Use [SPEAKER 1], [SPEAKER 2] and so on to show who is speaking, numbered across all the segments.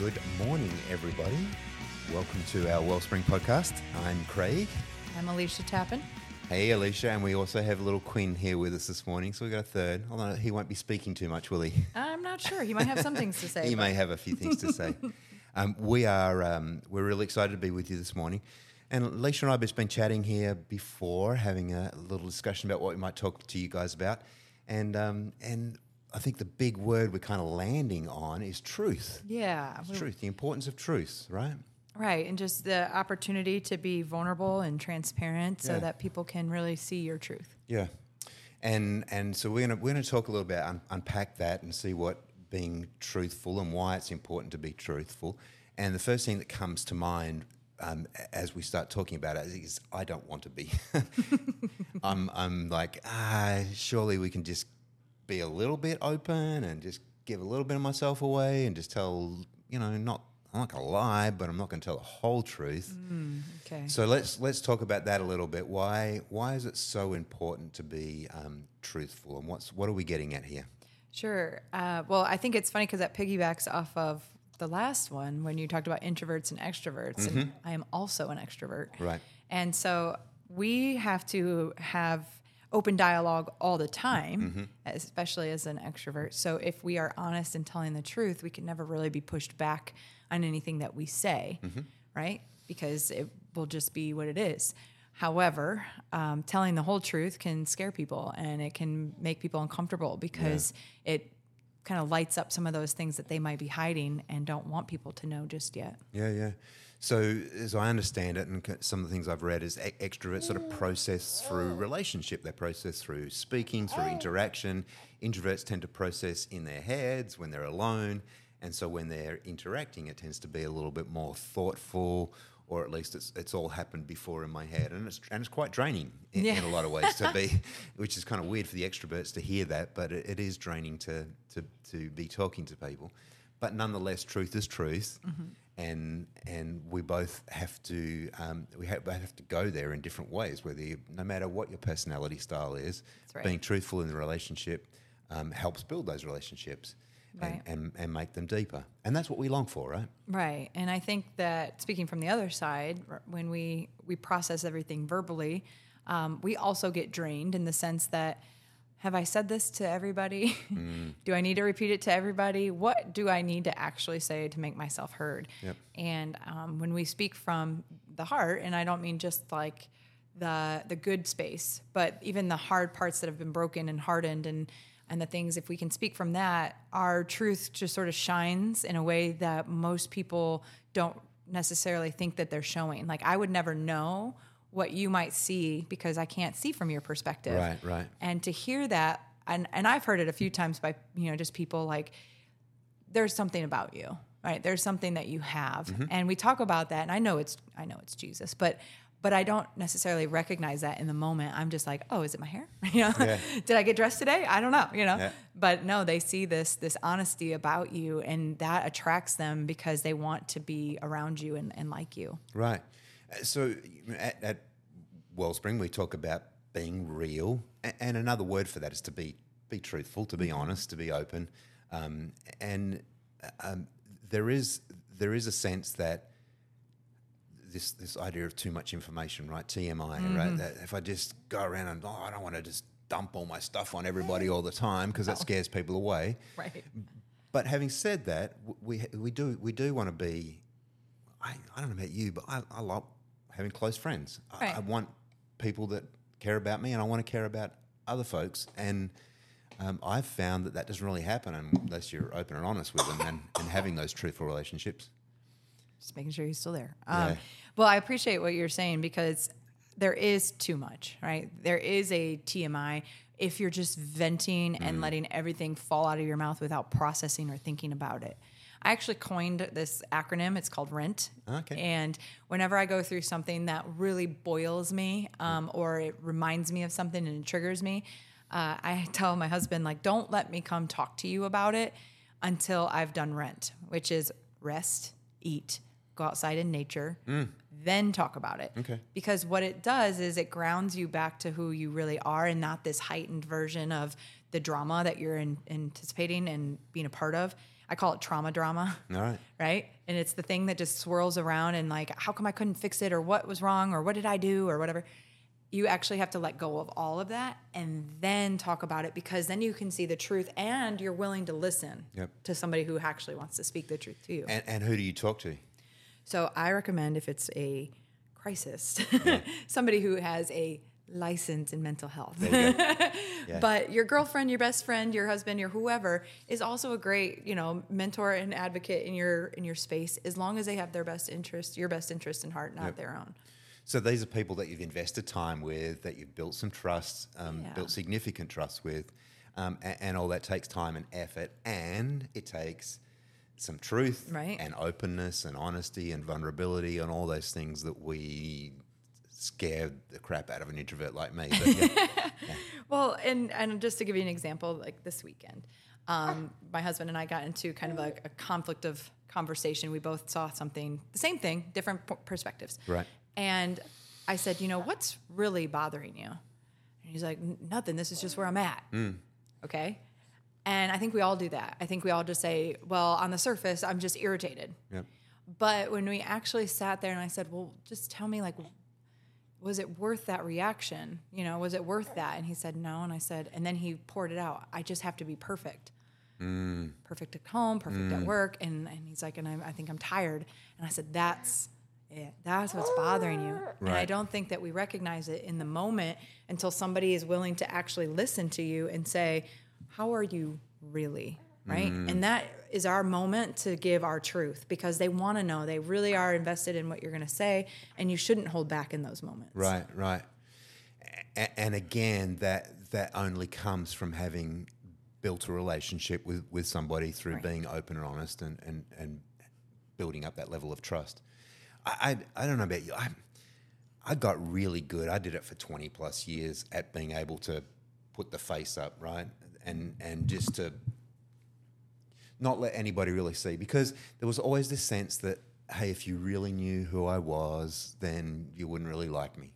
[SPEAKER 1] Good morning, everybody. Welcome to our Wellspring podcast. I'm Craig.
[SPEAKER 2] I'm Alicia Tappan.
[SPEAKER 1] Hey, Alicia, and we also have little Quinn here with us this morning, so we've got a third. Although he won't be speaking too much, will he?
[SPEAKER 2] I'm not sure. He might have some things to say.
[SPEAKER 1] he may have a few things to say. Um, we are um, we're really excited to be with you this morning. And Alicia and I have just been chatting here before, having a little discussion about what we might talk to you guys about. And um, and I think the big word we're kind of landing on is truth.
[SPEAKER 2] Yeah. we-
[SPEAKER 1] Truth, the importance of truth, right?
[SPEAKER 2] Right. And just the opportunity to be vulnerable and transparent so
[SPEAKER 1] Yeah.
[SPEAKER 2] that people can really see your truth.
[SPEAKER 1] Yeah, and and so we're gonna we're gonna talk a little bit un, unpack that and see what being truthful and why it's important to be truthful. And the first thing that comes to mind um, as we start talking about it is I don't want to be. I'm I'm like ah surely we can just be a little bit open and just give a little bit of myself away and just tell you know not I'm not gonna lie but I'm not gonna tell the whole truth.
[SPEAKER 2] Okay.
[SPEAKER 1] So let's let's talk about that a little bit. Why why is it so important to be um, truthful, and what's what are we getting at here?
[SPEAKER 2] Sure. Uh, well, I think it's funny because that piggybacks off of the last one when you talked about introverts and extroverts. And I am also an extrovert.
[SPEAKER 1] Right.
[SPEAKER 2] And so we have to have open dialogue all the time, especially as an extrovert. So if we are honest and telling the truth, we can never really be pushed back on anything that we say, right? Because it will just be what it is. However, um, telling the whole truth can scare people and it can make people uncomfortable because it kind of lights up some of those things that they might be hiding and don't want people to know just yet.
[SPEAKER 1] Yeah, yeah. So as I understand it, and some of the things I've read is extroverts sort of mm. process through relationship. They process through speaking, through oh. interaction. Introverts tend to process in their heads when they're alone, and so when they're interacting, it tends to be a little bit more thoughtful. Or at least it's, it's all happened before in my head, and it's and it's quite draining in, in a lot of ways to be, which is kind of weird for the extroverts to hear that, but it, it is draining to, to to be talking to people. But nonetheless, truth is truth, mm-hmm. And and we both have to um, we have, have to go there in different ways. Whether you, no matter what your personality style is,
[SPEAKER 2] right.
[SPEAKER 1] being truthful in the relationship um, helps build those relationships
[SPEAKER 2] Right.
[SPEAKER 1] and, and and make them deeper. And that's what we long for, right?
[SPEAKER 2] Right. And I think that speaking from the other side, when we, we process everything verbally, um, we also get drained in the sense that have I said this to everybody? do I need to repeat it to everybody? What do I need to actually say to make myself heard?
[SPEAKER 1] Yep.
[SPEAKER 2] And um, when we speak from the heart, and I don't mean just like the the good space, but even the hard parts that have been broken and hardened and and the things if we can speak from that, our truth just sort of shines in a way that most people don't necessarily think that they're showing. Like I would never know what you might see because I can't see from your perspective.
[SPEAKER 1] Right, right.
[SPEAKER 2] And to hear that and and I've heard it a few times by you know just people like there's something about you right there's something that you have
[SPEAKER 1] Mm-hmm.
[SPEAKER 2] and we talk about that and i know it's i know it's jesus but but i don't necessarily recognize that in the moment i'm just like oh is it my hair you know
[SPEAKER 1] Yeah.
[SPEAKER 2] did i get dressed today i don't know you know
[SPEAKER 1] Yeah.
[SPEAKER 2] but no they see this this honesty about you and that attracts them because they want to be around you and, and like you
[SPEAKER 1] Right. So at, at Wellspring, we talk about being real, and another word for that is to be be truthful, to be honest, to be open, um, and um, there is there is a sense that this this idea of too much information, right? TMI, right? That if I just go around and oh, I don't want to just dump all my stuff on everybody all the time because that scares people away.
[SPEAKER 2] right
[SPEAKER 1] But having said that, we we do we do want to be. I, I don't know about you, but I, I love having close friends. I, I want people that care about me, and I want to care about other folks. And um, I've found that that doesn't really happen unless you're open and honest with them and, and having those truthful relationships.
[SPEAKER 2] just making sure he's still there. Um,
[SPEAKER 1] Yeah.
[SPEAKER 2] Well, I appreciate what you're saying because there is too much, right? There is a TMI if you're just venting and letting everything fall out of your mouth without processing or thinking about it. I actually coined this acronym. It's called RENT.
[SPEAKER 1] Okay.
[SPEAKER 2] And whenever I go through something that really boils me um, or it reminds me of something and it triggers me, uh, I tell my husband, like, don't let me come talk to you about it until I've done rent, which is rest, eat, go outside in nature, then talk about it.
[SPEAKER 1] Okay.
[SPEAKER 2] Because what it does is it grounds you back to who you really are and not this heightened version of the drama that you're in, anticipating and being a part of. I call it trauma drama.
[SPEAKER 1] All right.
[SPEAKER 2] Right. And it's the thing that just swirls around and like, how come I couldn't fix it or what was wrong or what did I do or whatever. You actually have to let go of all of that and then talk about it because then you can see the truth and you're willing to listen
[SPEAKER 1] Yep.
[SPEAKER 2] to somebody who actually wants to speak the truth to you.
[SPEAKER 1] And, and who do you talk to?
[SPEAKER 2] So I recommend if it's a crisis, somebody who has a license in mental health.
[SPEAKER 1] You. Yeah.
[SPEAKER 2] But your girlfriend, your best friend, your husband, your whoever is also a great, you know, mentor and advocate in your in your space as long as they have their best interest, your best interest in heart, not
[SPEAKER 1] Yep.
[SPEAKER 2] their own.
[SPEAKER 1] So these are people that you've invested time with, that you've built some trust, um,
[SPEAKER 2] Yeah.
[SPEAKER 1] built significant trust with, um, and, and all that takes time and effort, and it takes some truth
[SPEAKER 2] Right.
[SPEAKER 1] and openness and honesty and vulnerability and all those things that we scare the crap out of an introvert like me. But yeah,
[SPEAKER 2] Well, and and just to give you an example, like this weekend, um, my husband and I got into kind of like a conflict of conversation. We both saw something, the same thing, different p- perspectives.
[SPEAKER 1] Right.
[SPEAKER 2] And I said, you know, what's really bothering you? And he's like, nothing. This is just where I'm at. Okay. And I think we all do that. I think we all just say, well, on the surface, I'm just irritated.
[SPEAKER 1] Yep.
[SPEAKER 2] But when we actually sat there and I said, well, just tell me, like, was it worth that reaction? You know, was it worth that? And he said, no. And I said, and then he poured it out. I just have to be perfect. Mm. Perfect at home, perfect at mm. work. And, and he's like, and I, I think I'm tired. And I said, that's it. That's what's bothering you. And I don't think that we recognize it in the moment until somebody is willing to actually listen to you and say, how are you really? Right. And mm. that is our moment to give our truth because they want to know. They really are invested in what you're going to say, and you shouldn't hold back in those moments.
[SPEAKER 1] Right, right. A- and again, that that only comes from having built a relationship with, with somebody through
[SPEAKER 2] Right.
[SPEAKER 1] being open and honest and, and, and building up that level of trust. I, I, I don't know about you. I, I got really good. I did it for 20 plus years at being able to put the face up, right? And, and just to not let anybody really see because there was always this sense that hey if you really knew who i was then you wouldn't really like me.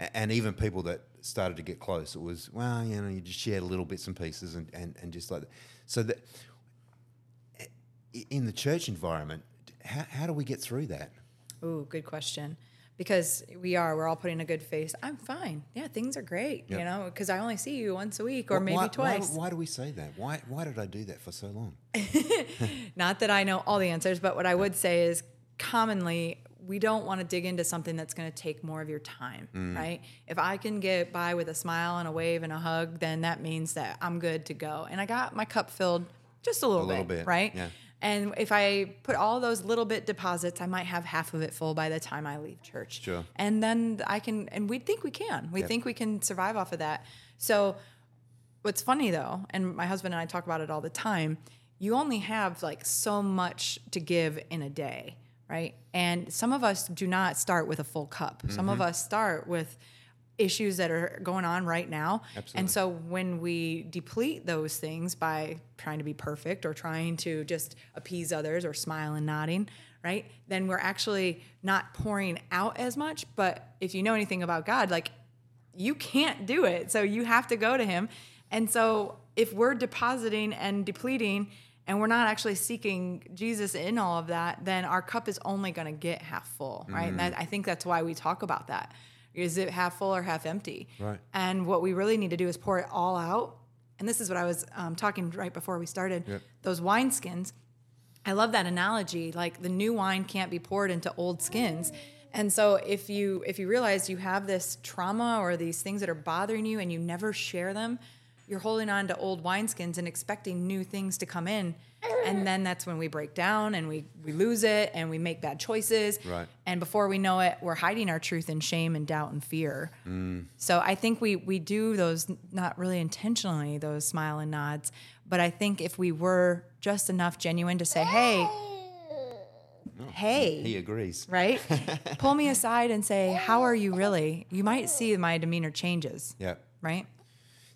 [SPEAKER 1] A- and even people that started to get close it was well you know you just shared a little bits and pieces and, and, and just like that. So that in the church environment how, how do we get through that?
[SPEAKER 2] Oh, good question. Because we are, we're all putting a good face. I'm fine. Yeah, things are great. You know, because I only see you once a week or
[SPEAKER 1] Wh-
[SPEAKER 2] maybe
[SPEAKER 1] why,
[SPEAKER 2] twice.
[SPEAKER 1] why, why do we say that why, why did i do that for so long
[SPEAKER 2] Not that I know all the answers, but what I would say is commonly we don't want to dig into something that's going to take more of your time,
[SPEAKER 1] Mm.
[SPEAKER 2] right? If I can get by with a smile and a wave and a hug, then that means that I'm good to go. And I got my cup filled just a little,
[SPEAKER 1] little
[SPEAKER 2] bit,
[SPEAKER 1] bit,
[SPEAKER 2] right?
[SPEAKER 1] yeah.
[SPEAKER 2] And if I put all those little bit deposits, I might have half of it full by the time I leave church.
[SPEAKER 1] Sure.
[SPEAKER 2] And then I can, and we think we can. We
[SPEAKER 1] Yep.
[SPEAKER 2] think we can survive off of that. So what's funny though, and my husband and I talk about it all the time, you only have like so much to give in a day, right? And some of us do not start with a full cup. Some
[SPEAKER 1] Mm-hmm.
[SPEAKER 2] of us start with issues that are going on right now.
[SPEAKER 1] Absolutely.
[SPEAKER 2] And so when we deplete those things by trying to be perfect or trying to just appease others or smile and nodding, right? Then we're actually not pouring out as much. But if you know anything about God, like you can't do it. So you have to go to him. And so if we're depositing and depleting and we're not actually seeking Jesus in all of that, then our cup is only going to get half full, right? And that, I think that's why we talk about that. Is it half full or half empty?
[SPEAKER 1] Right.
[SPEAKER 2] And what we really need to do is pour it all out. And this is what I was um, talking right before we started.
[SPEAKER 1] Yep.
[SPEAKER 2] Those wineskins, I love that analogy. Like the new wine can't be poured into old skins. And so if you if you realize you have this trauma or these things that are bothering you and you never share them, you're holding on to old wineskins and expecting new things to come in. And then that's when we break down and we, we lose it and we make bad choices.
[SPEAKER 1] Right.
[SPEAKER 2] And before we know it, we're hiding our truth in shame and doubt and fear. Mm. So I think we we do those not really intentionally, those smile and nods. But I think if we were just enough genuine to say, hey, hey,
[SPEAKER 1] he agrees
[SPEAKER 2] right? Pull me aside and say, how are you really? You might see my demeanor changes,
[SPEAKER 1] yeah
[SPEAKER 2] right?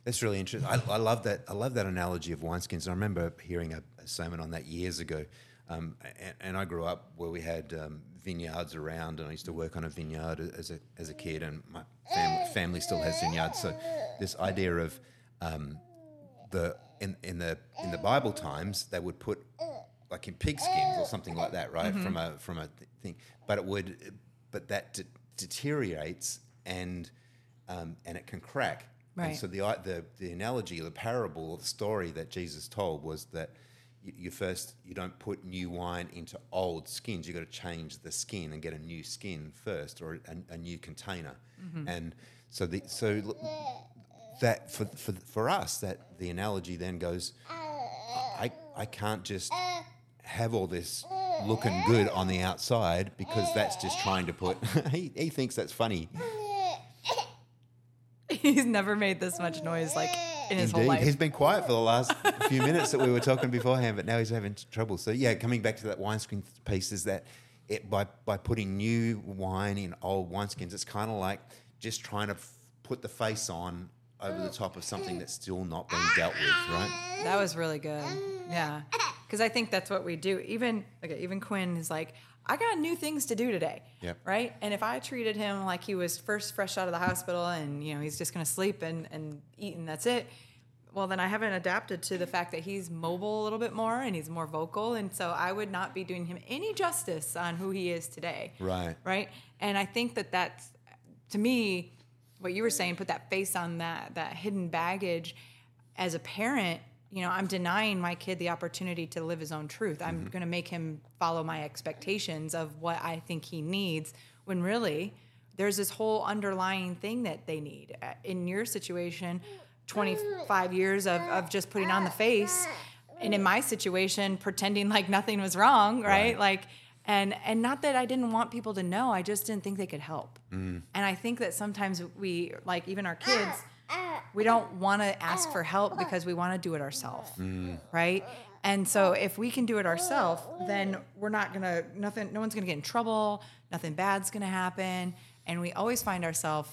[SPEAKER 1] That's really interesting. I, I love that. I love that analogy of wineskins. I remember hearing a, a sermon on that years ago. Um, and, and I grew up where we had um, vineyards around, and I used to work on a vineyard as a as a kid, and my family, family still has vineyards. So this idea of um, the in, in the in the Bible times they would put like in pig skins or something like that, right? From a from a th- thing, but it would, but that de- deteriorates and um, and it can crack. And so the the the analogy, the parable, the story that Jesus told was that you, you first you don't put new wine into old skins. You got to change the skin and get a new skin first, or a, a new container. Mm-hmm. And so the so that for, for for us that the analogy then goes I I can't just have all this looking good on the outside because that's just trying to put he, he thinks that's funny
[SPEAKER 2] He's never made this much noise like in his whole life.
[SPEAKER 1] He's been quiet for the last few minutes that we were talking beforehand, but now he's having trouble. So yeah, coming back to that wine wineskin piece is that it by by putting new wine in old wineskins, it's kind of like just trying to f- put the face on over the top of something that's still not being dealt with, right?
[SPEAKER 2] That was really good. Yeah. Because I think that's what we do. Even okay, even Quinn is like, I got new things to do today.
[SPEAKER 1] Yep.
[SPEAKER 2] Right? And if I treated him like he was first fresh out of the hospital and you know he's just gonna sleep and, and eat and that's it, well then I haven't adapted to the fact that he's mobile a little bit more and he's more vocal. And so I would not be doing him any justice on who he is today.
[SPEAKER 1] Right.
[SPEAKER 2] Right. And I think that that's to me, what you were saying, put that face on that that hidden baggage. As a parent, you know, I'm denying my kid the opportunity to live his own truth. I'm going to make him follow my expectations of what I think he needs. When really, there's this whole underlying thing that they need. Uh, In your situation, 25 years of, of just putting on the face, and in my situation, pretending like nothing was wrong, right?
[SPEAKER 1] Right.
[SPEAKER 2] Like and and not that I didn't want people to know, I just didn't think they could help. And I think that sometimes we like even our kids we don't want to ask for help because we want to do it ourselves, right? And so if we can do it ourselves, then we're not gonna nothing. No one's gonna get in trouble. Nothing bad's gonna happen, and we always find ourselves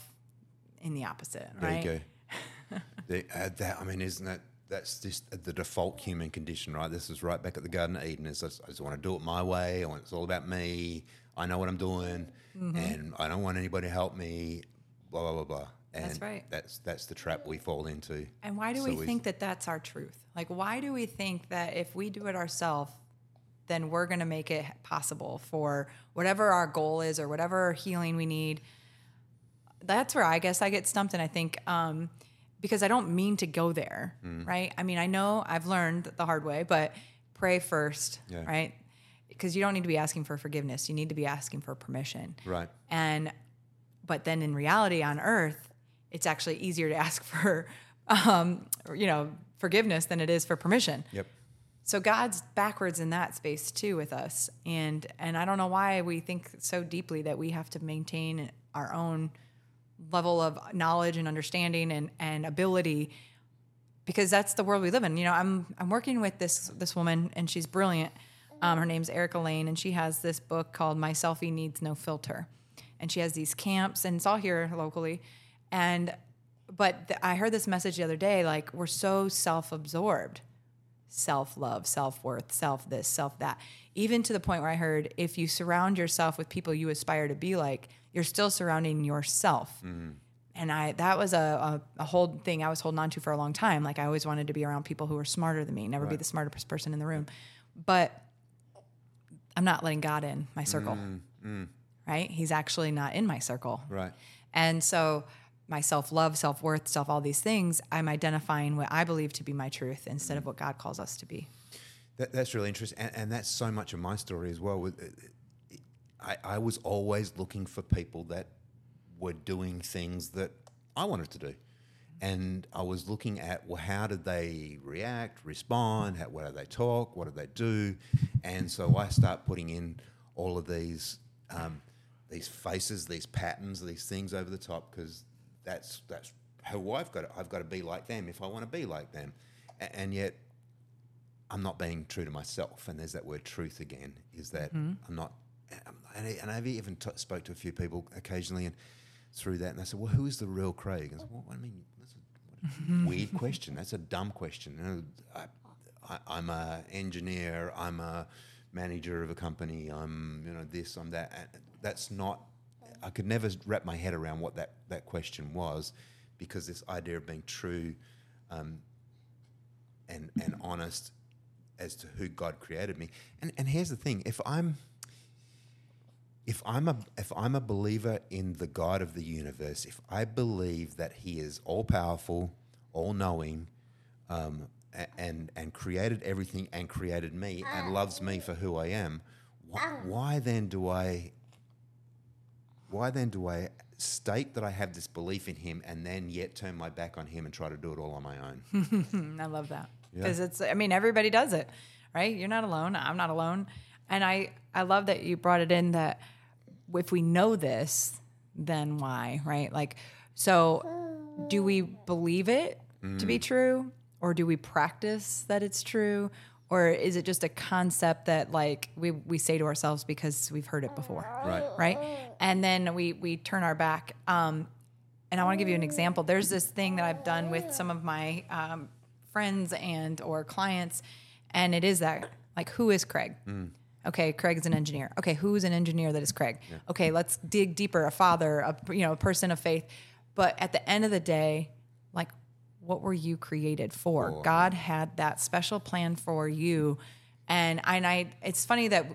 [SPEAKER 2] in the opposite,
[SPEAKER 1] There
[SPEAKER 2] right?
[SPEAKER 1] you go. the, uh, that, I mean, isn't that that's just the default human condition, right? This is right back at the Garden of Eden. Is I just, I just want to do it my way. I want it's all about me. I know what I'm doing,
[SPEAKER 2] Mm-hmm.
[SPEAKER 1] and I don't want anybody to help me. Blah blah blah blah. And
[SPEAKER 2] That's right.
[SPEAKER 1] That's that's the trap we fall into.
[SPEAKER 2] And why do
[SPEAKER 1] So
[SPEAKER 2] we think that that's our truth? Like, why do we think that if we do it ourselves, then we're going to make it possible for whatever our goal is or whatever healing we need? That's where I guess I get stumped, and I think um, because I don't mean to go there,
[SPEAKER 1] Mm.
[SPEAKER 2] right? I mean, I know I've learned the hard way, but pray first,
[SPEAKER 1] Yeah.
[SPEAKER 2] right? Because you don't need to be asking for forgiveness; you need to be asking for permission.
[SPEAKER 1] Right.
[SPEAKER 2] And but then in reality on earth, it's actually easier to ask for um, you know, forgiveness than it is for permission.
[SPEAKER 1] Yep.
[SPEAKER 2] So God's backwards in that space too with us. And and I don't know why we think so deeply that we have to maintain our own level of knowledge and understanding and, and ability because that's the world we live in. You know, I'm I'm working with this this woman and she's brilliant. Um, her name's Erica Lane and she has this book called My Selfie Needs No Filter. And she has these camps and it's all here locally. And but th- I heard this message the other day like we're so self-absorbed. Self-love, self-worth, self this, self that. Even to the point where I heard if you surround yourself with people you aspire to be like, you're still surrounding yourself mm-hmm. and I that was a, a, a whole thing I was holding on to for a long time. Like I always wanted to be around people who were smarter than me, never be the smartest person in the room. But I'm not letting God in my circle. Mm-hmm. Mm. Right? He's actually not in my circle.
[SPEAKER 1] Right.
[SPEAKER 2] And so my self love, self worth, self all these things, I'm identifying what I believe to be my truth instead of what God calls us to be.
[SPEAKER 1] That, that's really interesting, and, and that's so much of my story as well. I, I was always looking for people that were doing things that I wanted to do, and I was looking at well, how did they react, respond, how, what do they talk, what do they do, and so I start putting in all of these um, these faces, these patterns, these things over the top because that's that's who I've got. To, I've got to be like them if I want to be like them, A- and yet I'm not being true to myself. And there's that word truth again. Is that mm-hmm. I'm not, um, and I- and I've even t- spoke to a few people occasionally, and through that, and they said, "Well, who is the real Craig?" I said, "Well, I mean, that's a weird question. That's a dumb question. You know, I, I, I'm a engineer. I'm a manager of a company. I'm you know this. I'm that. And that's not. I could never wrap my head around what that that question was, because this idea of being true, um, and and honest as to who God created me. And and here's the thing: if I'm if I'm a if I'm a believer in the God of the universe, if I believe that He is all powerful, all knowing, um, and and created everything and created me and loves me for who I am, why, why then do I? Why then do I state that I have this belief in Him and then yet turn my back on Him and try to do it all on my own?
[SPEAKER 2] Mm, I love that because it's. I mean, everybody does it, right? You're not alone. I'm not alone, and I I love that you brought it in that if we know this, then why, right? Like, so do we believe it to be true, or do we practice that it's true? Or is it just a concept that like we, we say to ourselves because we've heard it before?
[SPEAKER 1] Right.
[SPEAKER 2] right? And then we we turn our back. Um, and I want to give you an example. There's this thing that I've done with some of my um, friends and or clients, and it is that like, who is Craig? Okay, Craig's an engineer. Okay, who's an engineer that is Craig? Okay, let's dig deeper. A father, a you know, a person of faith. But at the end of the day, what were you created for?
[SPEAKER 1] For.
[SPEAKER 2] God had that special plan for you, and and I. It's funny that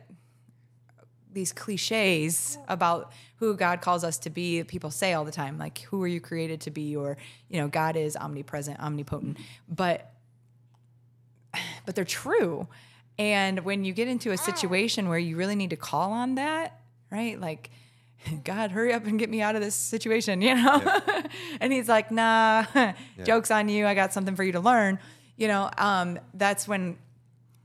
[SPEAKER 2] these cliches about who God calls us to be, people say all the time, like, who are you created to be? Or, you know, God is omnipresent, omnipotent. But but they're true. And when you get into a situation where you really need to call on that, right? Like, God, hurry up and get me out of this situation, you know? and he's like, nah, joke's on you. I got something for you to learn. You know, um, that's when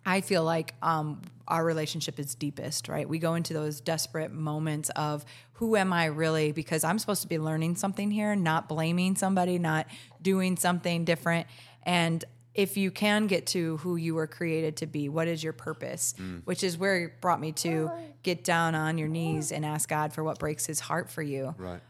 [SPEAKER 2] I feel like um, our relationship is deepest, right? We go into those desperate moments of who am I really? Because I'm supposed to be learning something here, not blaming somebody, not doing something different. And if you can get to who you were created to be, what is your purpose? Mm. Which is where it brought me to get down on your knees and ask God for what breaks his heart for you
[SPEAKER 1] Right.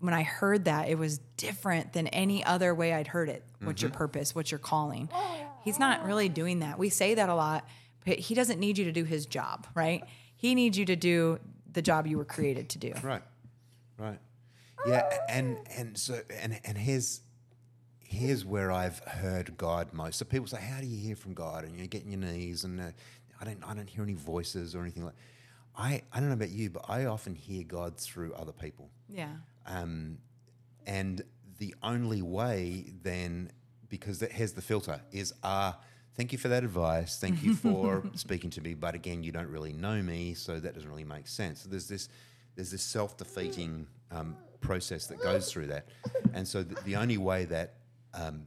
[SPEAKER 2] when I heard that, it was different than any other way I'd heard it. What's your mm-hmm. purpose? What's your calling? Oh. He's not really doing that. We say that a lot, but he doesn't need you to do his job, right? He needs you to do the job you were created to do.
[SPEAKER 1] Right, right. Yeah, and and so and and here's here's where I've heard God most. So people say, "How do you hear from God?" And you get on your knees, and uh, I don't I don't hear any voices or anything like. I I don't know about you, but I often hear God through other people.
[SPEAKER 2] Yeah.
[SPEAKER 1] Um, and the only way then, because that has the filter, is uh, thank you for that advice. Thank you for speaking to me. But again, you don't really know me, so that doesn't really make sense. So there's this there's this self defeating um, process that goes through that. And so the, the only way that um,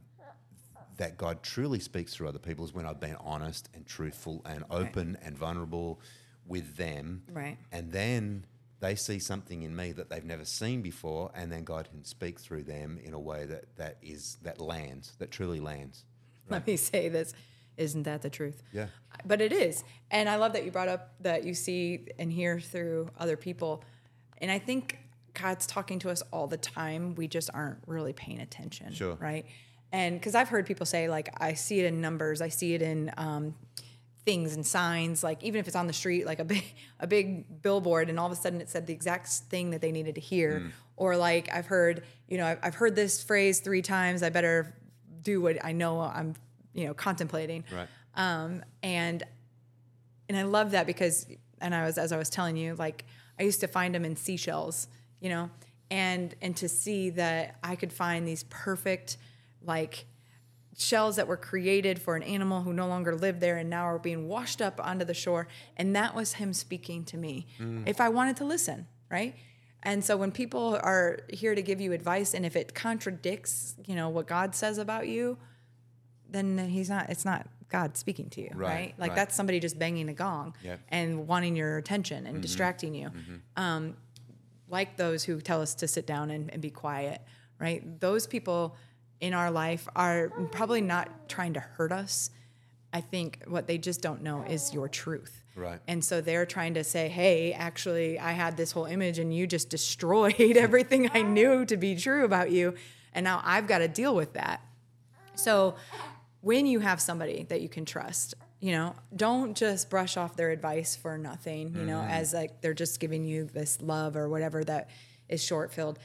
[SPEAKER 1] that God truly speaks through other people is when I've been honest and truthful and open and vulnerable with them.
[SPEAKER 2] Right.
[SPEAKER 1] And then they see something in me that they've never seen before, and then God can speak through them in a way that, that is that lands, that truly lands.
[SPEAKER 2] Let me say this. Isn't that the truth?
[SPEAKER 1] Yeah.
[SPEAKER 2] But it is. And I love that you brought up that you see and hear through other people. And I think God's talking to us all the time. We just aren't really paying attention.
[SPEAKER 1] Sure.
[SPEAKER 2] Right. And because I've heard people say, like, I see it in numbers, I see it in um, things and signs, like even if it's on the street, like a big a big billboard, and all of a sudden it said the exact thing that they needed to hear. Or like I've heard, you know, I've, I've heard this phrase three times. I better do what I know I'm, you know, contemplating.
[SPEAKER 1] Right.
[SPEAKER 2] Um, and and I love that because and I was as I was telling you, like I used to find them in seashells, you know, and and to see that I could find these perfect like shells that were created for an animal who no longer lived there and now are being washed up onto the shore and that was him speaking to me mm. if I wanted to listen, right? And so when people are here to give you advice and if it contradicts, you know, what God says about you, then he's not it's not God speaking to you, right?
[SPEAKER 1] Right,
[SPEAKER 2] Like
[SPEAKER 1] right.
[SPEAKER 2] that's somebody just banging a gong
[SPEAKER 1] Yep.
[SPEAKER 2] and wanting your attention and mm-hmm. distracting you. Mm-hmm. Um, like those who tell us to sit down and, and be quiet, right? Those people in our life are probably not trying to hurt us. I think what they just don't know is your truth.
[SPEAKER 1] Right.
[SPEAKER 2] And so they're trying to say, hey, actually, I had this whole image and you just destroyed everything I knew to be true about you. And now I've got to deal with that. So when you have somebody that you can trust, you know, don't just brush off their advice for nothing, you know,
[SPEAKER 1] Mm-hmm.
[SPEAKER 2] as like they're just giving you this love or whatever that is short filled.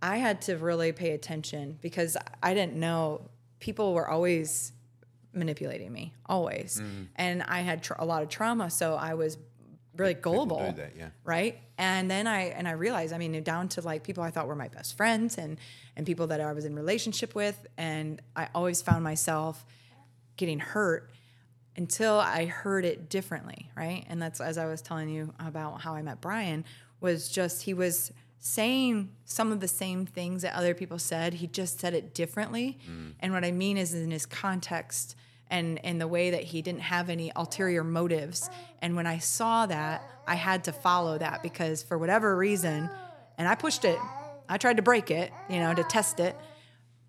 [SPEAKER 2] I had to really pay attention because I didn't know people were always manipulating me, always.
[SPEAKER 1] Mm-hmm.
[SPEAKER 2] And I had tr- a lot of trauma, so I was really gullible.
[SPEAKER 1] that, yeah.
[SPEAKER 2] Right. And then I and I realized, I mean, down to like people I thought were my best friends and and people that I was in relationship with, and I always found myself getting hurt until I heard it differently, right? And that's as I was telling you about how I met Brian was just he was saying some of the same things that other people said. He just said it differently. Mm. And what I mean is in his context and in the way that he didn't have any ulterior motives. And when I saw that, I had to follow that because for whatever reason, and I pushed it. I tried to break it, you know, to test it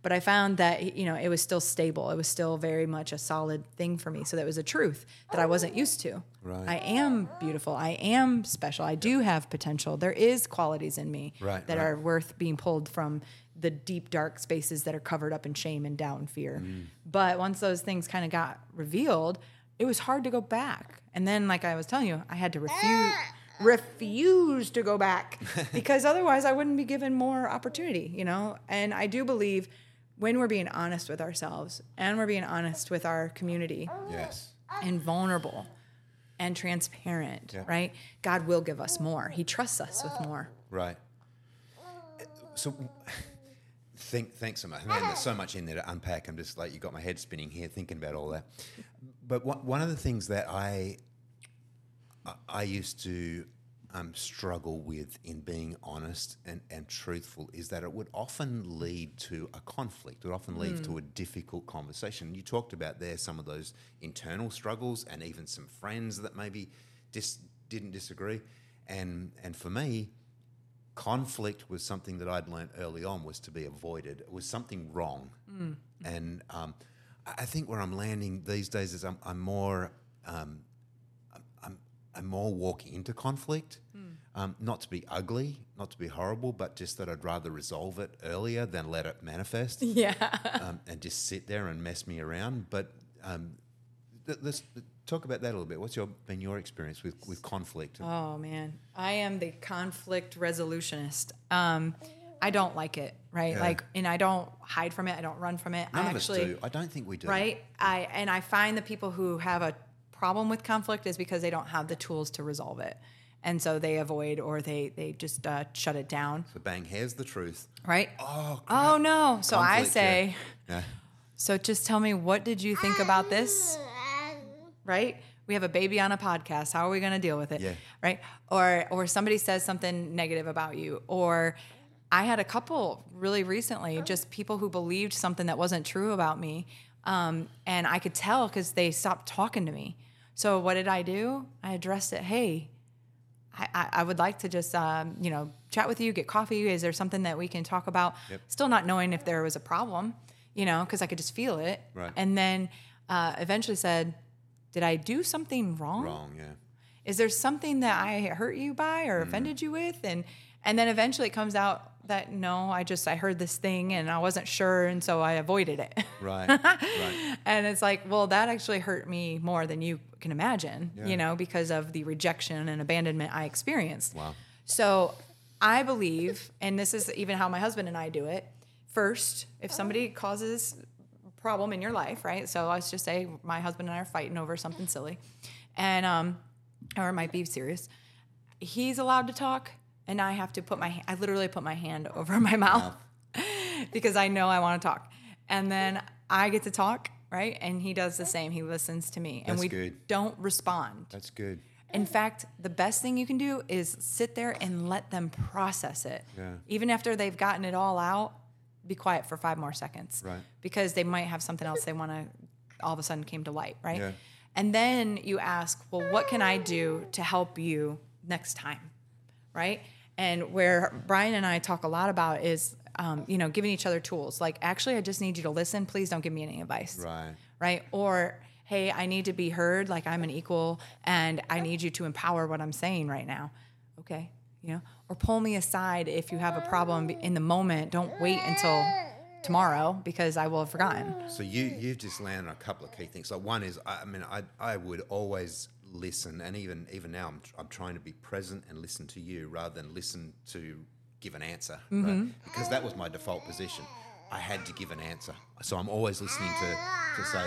[SPEAKER 2] but I found that you know it was still stable. It was still very much a solid thing for me. So that was a truth that I wasn't used to.
[SPEAKER 1] Right.
[SPEAKER 2] I am beautiful. I am special. I do have potential. There is qualities in me
[SPEAKER 1] Right,
[SPEAKER 2] that
[SPEAKER 1] right.
[SPEAKER 2] are worth being pulled from the deep dark spaces that are covered up in shame and doubt and fear.
[SPEAKER 1] Mm.
[SPEAKER 2] But once those things kind of got revealed, it was hard to go back. And then like I was telling you, I had to refuse refuse to go back because otherwise I wouldn't be given more opportunity, you know? And I do believe when we're being honest with ourselves and we're being honest with our community
[SPEAKER 1] Yes.
[SPEAKER 2] and vulnerable and transparent,
[SPEAKER 1] Yeah.
[SPEAKER 2] right? God will give us more. He trusts us with more.
[SPEAKER 1] Right. So, think, thanks so much. Man, there's so much in there to unpack. I'm just like, you got my head spinning here thinking about all that. But one, of the things that I- I used to um, struggle with in being honest and, and truthful is that it would often lead to a conflict. It would often lead to a difficult conversation. You talked about there some of those internal struggles and even some friends that maybe dis- didn't disagree. And, and for me, conflict was something that I'd learned early on was to be avoided. It was something wrong, and um, I think where I'm landing these days is I'm, I'm more um, I'm, I'm more walking into conflict, um, not to be ugly, not to be horrible, but just that I'd rather resolve it earlier than let it manifest
[SPEAKER 2] Yeah.
[SPEAKER 1] um, and just sit there and mess me around. But um, th- let's talk about that a little bit. What's your been your experience with, with conflict?
[SPEAKER 2] Oh man, I am the conflict resolutionist. Um, I don't like it, right?
[SPEAKER 1] Yeah.
[SPEAKER 2] Like, and I don't hide from it. I don't run from it.
[SPEAKER 1] None
[SPEAKER 2] I
[SPEAKER 1] of
[SPEAKER 2] actually,
[SPEAKER 1] us do. I don't think we do.
[SPEAKER 2] right? I and I find the people who have a problem with conflict is because they don't have the tools to resolve it, and so they avoid or they they just uh, shut it down,
[SPEAKER 1] So bang, here's the truth.
[SPEAKER 2] right?
[SPEAKER 1] Oh,
[SPEAKER 2] Oh no! So I
[SPEAKER 1] Conflict,
[SPEAKER 2] say,
[SPEAKER 1] yeah.
[SPEAKER 2] so just tell me what did you think about this? Right? We have a baby on a podcast. How are we going to deal with it?
[SPEAKER 1] Yeah.
[SPEAKER 2] Right? Or or somebody says something negative about you or I had a couple really recently, just people who believed something that wasn't true about me. Um, and I could tell because they stopped talking to me. So what did I do? I addressed it. Hey, I, I, would like to just um, you know chat with you, get coffee. Is there something that we can talk about?
[SPEAKER 1] Yep.
[SPEAKER 2] Still not knowing if there was a problem, you know, because I could just feel it.
[SPEAKER 1] Right.
[SPEAKER 2] And then uh, eventually said, "Did I do something wrong?
[SPEAKER 1] Wrong, yeah.
[SPEAKER 2] Is there something that I hurt you by or offended you with?" And and then eventually it comes out that no, I just I heard this thing and I wasn't sure, and so I avoided it.
[SPEAKER 1] Right, right.
[SPEAKER 2] And it's like, well, that actually hurt me more than you can imagine,
[SPEAKER 1] Yeah.
[SPEAKER 2] you know, because of the rejection and abandonment I experienced.
[SPEAKER 1] Wow.
[SPEAKER 2] So I believe, and this is even how my husband and I do it. First, if somebody causes problem in your life, right? So let's just say my husband and I are fighting over something silly, and um, or it might be serious. He's allowed to talk, and I have to put my I literally put my hand over my mouth because I know I want to talk. And then I get to talk, right? And he does the same. He listens to me. and
[SPEAKER 1] That's
[SPEAKER 2] we
[SPEAKER 1] good.
[SPEAKER 2] don't respond.
[SPEAKER 1] That's good.
[SPEAKER 2] In fact, the best thing you can do is sit there and let them process it.
[SPEAKER 1] Yeah.
[SPEAKER 2] Even after they've gotten it all out, be quiet for five more seconds.
[SPEAKER 1] Right.
[SPEAKER 2] Because they might have something else they want to all of a sudden came to light, right?
[SPEAKER 1] Yeah.
[SPEAKER 2] And then you ask, well, what can I do to help you next time? Right. And where Brian and I talk a lot about is, um, you know, giving each other tools. Like, actually, I just need you to listen. Please don't give me any advice
[SPEAKER 1] Right.
[SPEAKER 2] right? Or, hey, I need to be heard like I'm an equal and I need you to empower what I'm saying right now. Okay, you know, or pull me aside if you have a problem in the moment. Don't wait until tomorrow because I will have forgotten.
[SPEAKER 1] So you you've just landed on a couple of key things. Like one is, I, I mean, I I would always listen, and even even now, I'm I'm trying to be present and listen to you rather than listen to give an answer, right? Because that was my default position. I had to give an answer, so I'm always listening to to say,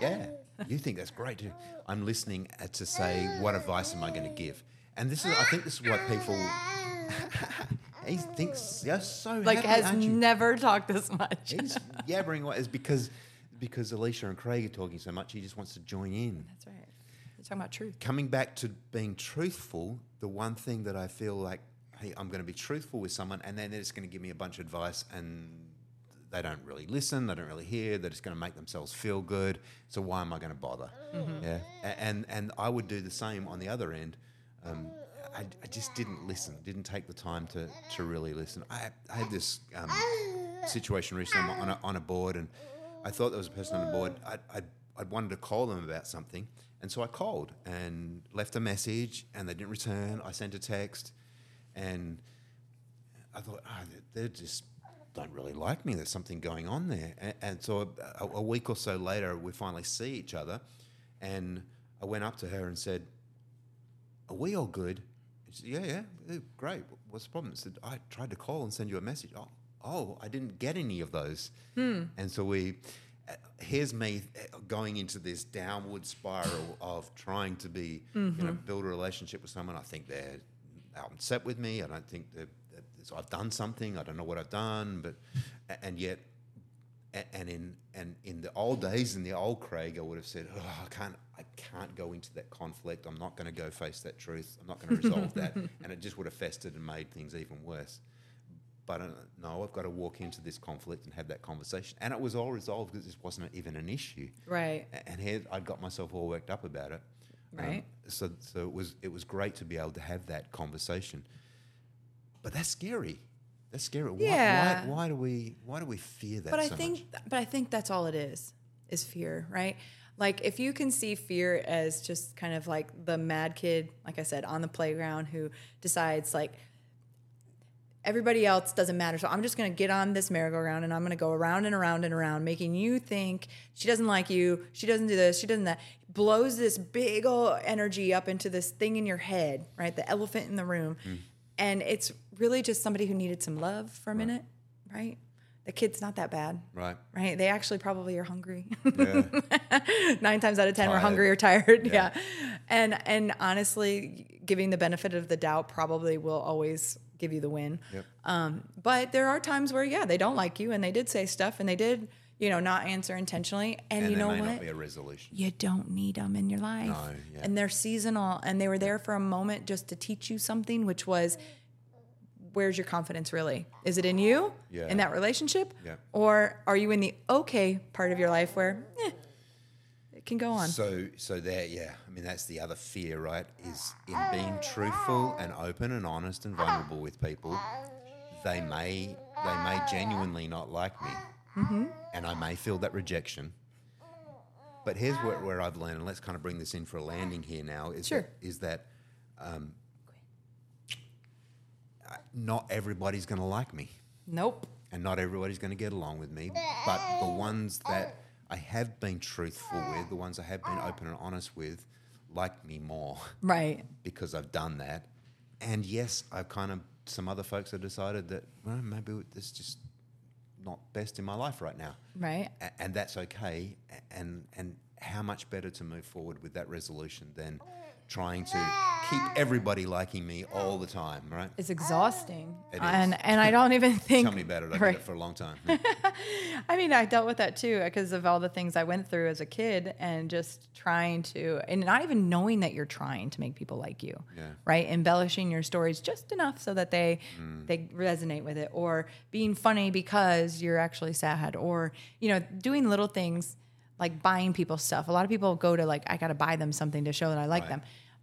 [SPEAKER 1] yeah, you think that's great. Too. I'm listening uh, to say, what advice am I going to give? And this is, I think, this is what people. he thinks you're so
[SPEAKER 2] Like
[SPEAKER 1] happy,
[SPEAKER 2] has never talked this much.
[SPEAKER 1] He's yabbering away. Is because because Alicia and Craig are talking so much. He just wants to join in.
[SPEAKER 2] That's right. You're talking about truth.
[SPEAKER 1] Coming back to being truthful, the one thing that I feel like, hey, I'm going to be truthful with someone, and then they're just going to give me a bunch of advice, and they don't really listen, they don't really hear. They're just going to make themselves feel good. So why am I going to bother? Yeah, and and I would do the same on the other end. Um, I, I just didn't listen, didn't take the time to, to really listen. I, I had this um, situation recently on a, on a board, and I thought there was a person on the board. I, I, I wanted to call them about something, and so I called and left a message, and they didn't return. I sent a text, and I thought, oh, they just don't really like me. There's something going on there. And, and so a, a week or so later, we finally see each other, and I went up to her and said, "Are we all good?" She said, "Yeah, yeah, yeah, great. What's the problem?" I said, "I tried to call and send you a message. Oh, oh, I didn't get any of those." Hmm. And so we. Here's me uh, going into this downward spiral of trying to be, you know, build a relationship with someone. I think they're upset with me. I don't think that that I've done something. I don't know what I've done, but and yet, and in and in the old days, in the old Craig, I would have said, "Oh, I can't, I can't go into that conflict. I'm not going to go face that truth. I'm not going to resolve that." And it just would have festered and made things even worse. But uh, no, I've got to walk into this conflict and have that conversation, and it was all resolved because this wasn't even an issue.
[SPEAKER 2] Right.
[SPEAKER 1] And here I'd got myself all worked up about it. Um,
[SPEAKER 2] Right.
[SPEAKER 1] so so it was it was great to be able to have that conversation. But that's scary. That's scary. Why,
[SPEAKER 2] Yeah.
[SPEAKER 1] why, why do we why do we fear that
[SPEAKER 2] but I
[SPEAKER 1] so
[SPEAKER 2] think
[SPEAKER 1] much?
[SPEAKER 2] but I think that's all it is is fear, right? Like if you can see fear as just kind of like the mad kid, like I said, on the playground who decides like everybody else doesn't matter. So I'm just going to get on this merry-go-round and I'm going to go around and around and around, making you think she doesn't like you, she doesn't do this, she doesn't that. Blows this big old energy up into this thing in your head, right? The elephant in the room. Hmm. And it's really just somebody who needed some love for a minute, right? The kid's not that bad,
[SPEAKER 1] Right.
[SPEAKER 2] right? They actually probably are hungry.
[SPEAKER 1] Yeah.
[SPEAKER 2] Nine times out of 10 we're hungry or tired. Yeah.
[SPEAKER 1] Yeah.
[SPEAKER 2] And and honestly, giving the benefit of the doubt probably will always give you the win.
[SPEAKER 1] Yep.
[SPEAKER 2] Um, but there are times where yeah, they don't like you and they did say stuff and they did, you know, not answer intentionally. And,
[SPEAKER 1] and
[SPEAKER 2] you know what?
[SPEAKER 1] not be a resolution.
[SPEAKER 2] you don't need them in your life.
[SPEAKER 1] No, yeah.
[SPEAKER 2] And they're seasonal and they were there for a moment just to teach you something, which was where's your confidence really? Is it in you?
[SPEAKER 1] Yeah.
[SPEAKER 2] In that relationship?
[SPEAKER 1] Yeah.
[SPEAKER 2] Or are you in the okay part of your life where eh, can go on?
[SPEAKER 1] So so there, yeah. I mean that's the other fear, right? Is in being truthful and open and honest and vulnerable with people. They may they may genuinely not like me,
[SPEAKER 2] Mm-hmm.
[SPEAKER 1] and I may feel that rejection. But here's where, where I've learned, and let's kind of bring this in for a landing here now. Is
[SPEAKER 2] Sure.
[SPEAKER 1] that, is that um, not everybody's going to like me
[SPEAKER 2] Nope.
[SPEAKER 1] and not everybody's going to get along with me. But the ones that I have been truthful with, the ones I have been open and honest with, like me more
[SPEAKER 2] Right.
[SPEAKER 1] because I've done that. And yes, I've kind of some other folks have decided that well, maybe this is just not best in my life right now,
[SPEAKER 2] Right.
[SPEAKER 1] A- and that's okay. A- And and how much better to move forward with that resolution than trying to keep everybody liking me all the time, right?
[SPEAKER 2] It's exhausting.
[SPEAKER 1] It is.
[SPEAKER 2] And and I don't even think
[SPEAKER 1] Tell me about it. I've
[SPEAKER 2] Right.
[SPEAKER 1] did it for a long time.
[SPEAKER 2] I mean, I dealt with that too because of all the things I went through as a kid and just trying to, and not even knowing that you're trying to make people like you,
[SPEAKER 1] Yeah.
[SPEAKER 2] right? Embellishing your stories just enough so that they they resonate with it, or being funny because you're actually sad, or you know, doing little things like buying people stuff. A lot of people go to like, I got to buy them something to show that I like
[SPEAKER 1] Right.
[SPEAKER 2] them.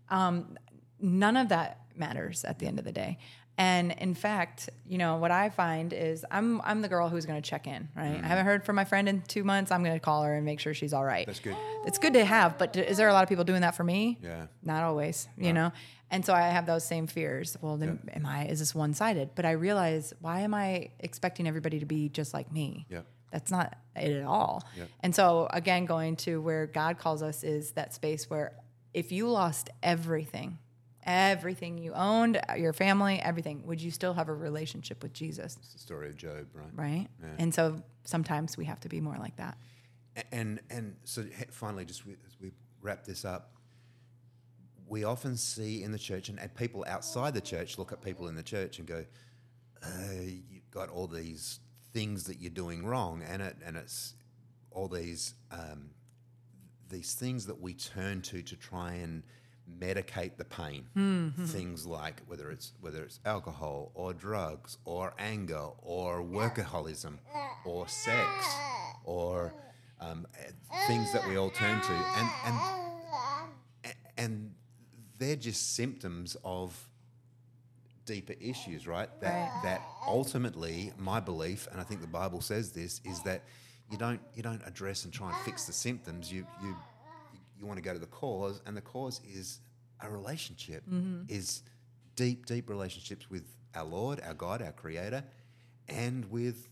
[SPEAKER 2] Um, none of that matters at the end of the day. And in fact, you know what I find is I'm I'm the girl who's going to check in. Right, I mm. haven't heard from my friend in two months. I'm going to call her and make sure she's all right.
[SPEAKER 1] That's good.
[SPEAKER 2] It's good to have, but is there a lot of people doing that for me?
[SPEAKER 1] Yeah.
[SPEAKER 2] Not always, you know? And so I have those same fears. Well, then am I, is this one sided? But I realize, why am I expecting everybody to be just like me?
[SPEAKER 1] Yeah.
[SPEAKER 2] That's not it at all.
[SPEAKER 1] Yeah.
[SPEAKER 2] And so, again, going to where God calls us is that space where if you lost everything, everything you owned, your family, everything, would you still have a relationship with Jesus?
[SPEAKER 1] It's the story of Job, right?
[SPEAKER 2] Right. And so sometimes we have to be more like that.
[SPEAKER 1] And and so finally, just as we wrap this up, we often see in the church, and, and people outside the church look at people in the church and go, uh, "You've got all these things that you're doing wrong," and it and it's all these um, these things that we turn to to try and medicate the pain. Things like whether it's whether it's alcohol or drugs or anger or workaholism or sex or um, things that we all turn to, and and and they're just symptoms of deeper issues, right? That
[SPEAKER 2] Right.
[SPEAKER 1] that ultimately, my belief, and I think the Bible says this, is that you don't you don't address and try and fix the symptoms. You you you want to go to the cause, and the cause is a relationship, mm-hmm. is deep deep relationships with our Lord, our God, our Creator, and with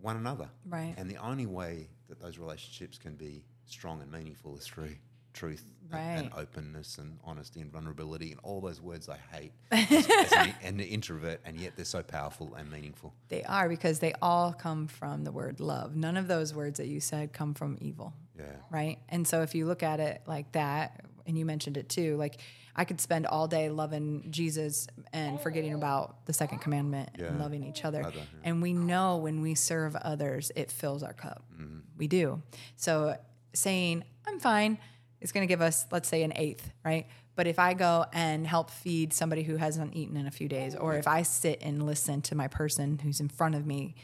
[SPEAKER 1] one another.
[SPEAKER 2] Right.
[SPEAKER 1] And the only way that those relationships can be strong and meaningful is through truth and- and, openness and honesty and vulnerability and all those words I hate as, as an, an introvert, and yet they're so powerful and meaningful.
[SPEAKER 2] They are because they all come from the word love. None of those words that you said come from evil.
[SPEAKER 1] Yeah.
[SPEAKER 2] Right. And so if you look at it like that, and you mentioned it too, like I could spend all day loving Jesus and forgetting about the second commandment and loving each other.
[SPEAKER 1] Other, yeah.
[SPEAKER 2] And we know when we serve others, it fills our cup.
[SPEAKER 1] Mm-hmm.
[SPEAKER 2] We do. So saying, I'm fine, is going to give us, let's say, an eighth, right? But if I go and help feed somebody who hasn't eaten in a few days, or if I sit and listen to my person who's in front of me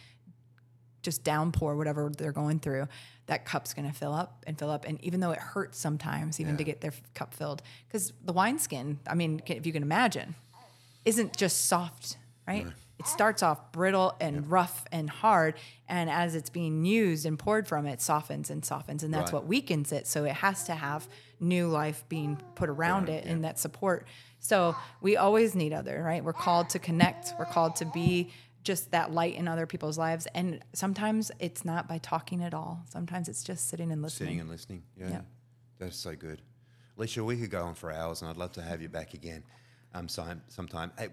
[SPEAKER 2] just downpour whatever they're going through, that cup's going to fill up and fill up. And even though it hurts sometimes, even to get their cup filled, because the wineskin, I mean, if you can imagine, isn't just soft, right? It starts off brittle and rough and hard, and as it's being used and poured from it, softens and softens, and that's
[SPEAKER 1] Right.
[SPEAKER 2] what weakens it. So it has to have new life being put around it and that support. So we always need other, right? We're called to connect. We're called to be just that light in other people's lives, and sometimes it's not by talking at all. Sometimes it's just sitting and listening.
[SPEAKER 1] Sitting and listening. Yeah.
[SPEAKER 2] Yeah.
[SPEAKER 1] That's so good. Alicia, we could go on for hours, and I'd love to have you back again um, some, sometime. Hey,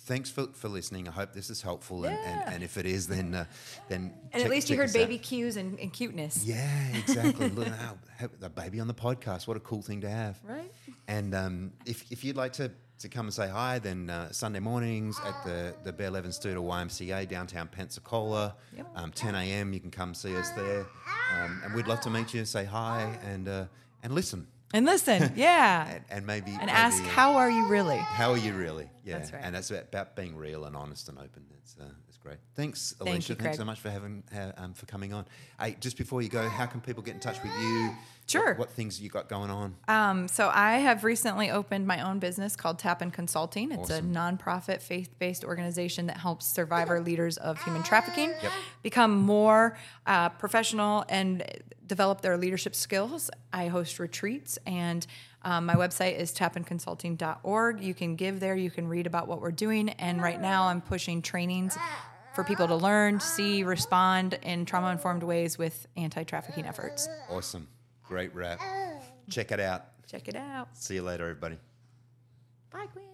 [SPEAKER 1] thanks for, for listening. I hope this is helpful, and,
[SPEAKER 2] Yeah.
[SPEAKER 1] and, and if it is, then uh, then
[SPEAKER 2] and
[SPEAKER 1] check-
[SPEAKER 2] at least you heard
[SPEAKER 1] us out.
[SPEAKER 2] baby cues and, and cuteness.
[SPEAKER 1] Yeah, exactly. Look now, the baby on the podcast. What a cool thing to have.
[SPEAKER 2] Right.
[SPEAKER 1] And um, if, if you'd like to, to come and say hi, then uh, Sunday mornings at the, the Bear Levin Studer YMCA, downtown Pensacola,
[SPEAKER 2] Yep.
[SPEAKER 1] um, 10 a.m., you can come see us there. Um, and we'd love to meet you and say hi and, uh, and listen.
[SPEAKER 2] And listen, yeah.
[SPEAKER 1] And, and maybe.
[SPEAKER 2] and ask,
[SPEAKER 1] uh,
[SPEAKER 2] how are you really?
[SPEAKER 1] How are you really? Yeah.
[SPEAKER 2] That's right.
[SPEAKER 1] And that's about, about being real and honest and open. It's, uh, it's great. Thanks, Alicia.
[SPEAKER 2] Thank you,
[SPEAKER 1] Thanks so much for having ha- um, for coming on. Hey, just before you go, how can people get in touch with you?
[SPEAKER 2] Sure.
[SPEAKER 1] What, what things you got going on?
[SPEAKER 2] Um, so I have recently opened my own business called Tappan Consulting. It's
[SPEAKER 1] Awesome.
[SPEAKER 2] a nonprofit, faith-based organization that helps survivor leaders of human trafficking
[SPEAKER 1] Yep.
[SPEAKER 2] become more uh, professional and develop their leadership skills. I host retreats, and um, my website is tappanconsulting.org. You can give there. You can read about what we're doing. And right now, I'm pushing trainings for people to learn, see, respond in trauma-informed ways with anti-trafficking efforts.
[SPEAKER 1] Awesome. Great rap. Oh. Check it out.
[SPEAKER 2] Check it out.
[SPEAKER 1] See you later, everybody.
[SPEAKER 2] Bye, Quinn.